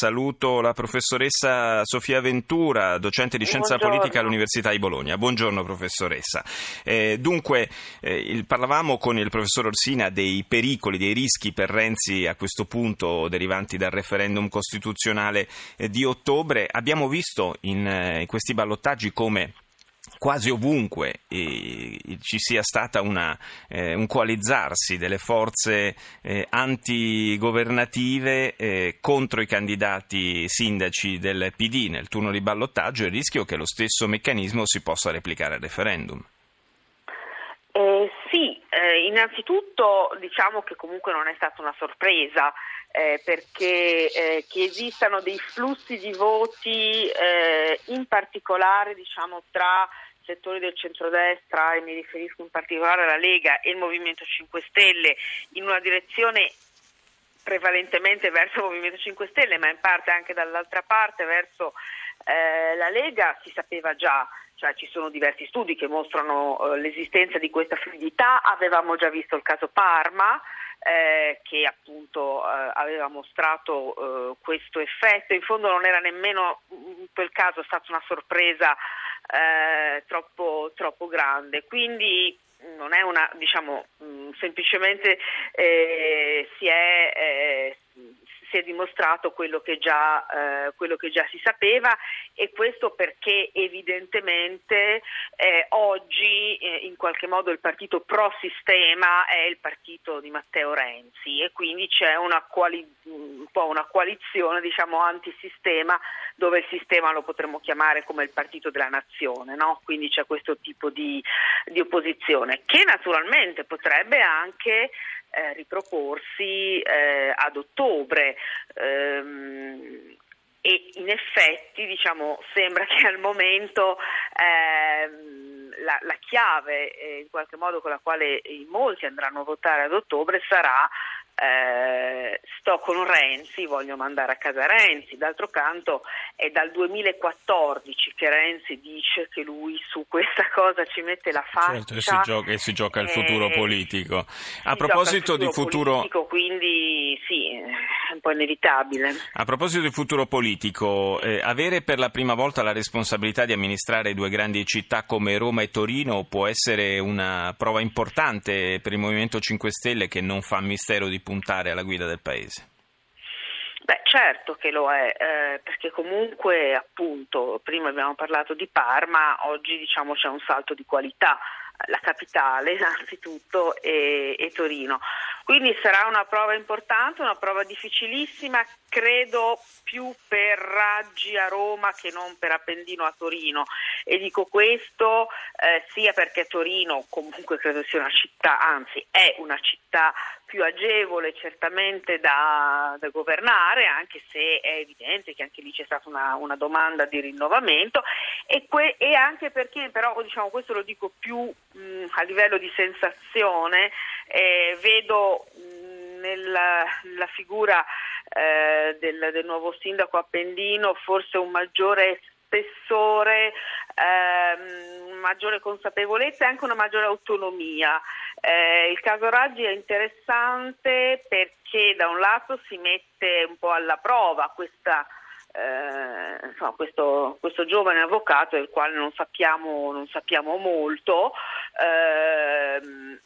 Saluto la professoressa Sofia Ventura, docente di scienza Buongiorno. politica all'Università di Bologna. Buongiorno professoressa. Eh, dunque, eh, il- parlavamo con il professor Orsina dei pericoli, dei rischi per Renzi a questo punto derivanti dal referendum costituzionale eh, di ottobre. Abbiamo visto in, eh, in questi ballottaggi come quasi ovunque ci sia stata una, eh, un coalizzarsi delle forze eh, antigovernative eh, contro i candidati sindaci del PD nel turno di ballottaggio il rischio che lo stesso meccanismo si possa replicare al referendum. Eh, sì, eh, innanzitutto diciamo che comunque non è stata una sorpresa eh, perché eh, che esistano dei flussi di voti eh, in particolare diciamo tra settori del centrodestra e mi riferisco in particolare alla Lega e il Movimento 5 Stelle in una direzione prevalentemente verso il Movimento 5 Stelle ma in parte anche dall'altra parte verso eh, la Lega si sapeva già. Cioè ci sono diversi studi che mostrano eh, l'esistenza di questa fluidità, avevamo già visto il caso Parma eh, che appunto eh, aveva mostrato eh, questo effetto, in fondo non era nemmeno in quel caso stata una sorpresa eh, troppo, troppo grande, quindi non è una, diciamo, mh, semplicemente eh, si è eh, si è dimostrato quello che, già, eh, quello che già si sapeva e questo perché evidentemente eh, oggi eh, in qualche modo il partito pro sistema è il partito di Matteo Renzi e quindi c'è una, coali- un po' una coalizione diciamo antisistema dove il sistema lo potremmo chiamare come il partito della nazione, no? quindi c'è questo tipo di, di opposizione che naturalmente potrebbe anche eh, riproporsi eh, ad ottobre. Ehm, e in effetti diciamo, sembra che al momento ehm, la, la, chiave eh, in qualche modo con la quale molti andranno a votare ad ottobre sarà eh, sto con Renzi, voglio mandare a casa Renzi. D'altro canto è dal 2014 che Renzi dice che lui su questa cosa ci mette la faccia. Certo, e si gioca, e si gioca il futuro politico. A si proposito il di futuro... Politico, quindi sì, un po' inevitabile. A proposito di futuro politico, eh, avere per la prima volta la responsabilità di amministrare due grandi città come Roma e Torino può essere una prova importante per il Movimento 5 Stelle che non fa mistero di puntare alla guida del Paese. Beh, certo che lo è, eh, perché comunque appunto prima abbiamo parlato di Parma, oggi diciamo c'è un salto di qualità, la capitale innanzitutto e, e Torino. Quindi sarà una prova importante, una prova difficilissima, credo più per Raggi a Roma che non per Appendino a Torino. E dico questo eh, sia perché Torino comunque credo sia una città, anzi è una città più agevole certamente da, da governare, anche se è evidente che anche lì c'è stata una, una domanda di rinnovamento e, que- e, anche perché però diciamo, questo lo dico più mh, a livello di sensazione, eh, vedo mh, nella, nella, figura eh, del, del nuovo sindaco Appendino forse un maggiore spessore, ehm, maggiore consapevolezza e anche una maggiore autonomia. Eh, il caso Raggi è interessante perché da un lato si mette un po' alla prova questa, eh, insomma, questo, questo, giovane avvocato del quale non sappiamo, non sappiamo molto. Eh,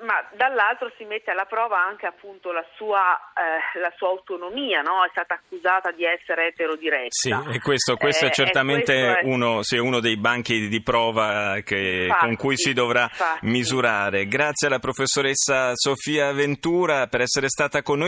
ma dall'altro si mette alla prova anche appunto la sua, eh, la sua autonomia, no? è stata accusata di essere eterodiretta. Sì, e questo, questo eh, è certamente questo è... Uno, sì, uno, dei banchi di prova che, infatti, con cui si dovrà infatti. misurare. Grazie alla professoressa Sofia Ventura per essere stata con noi.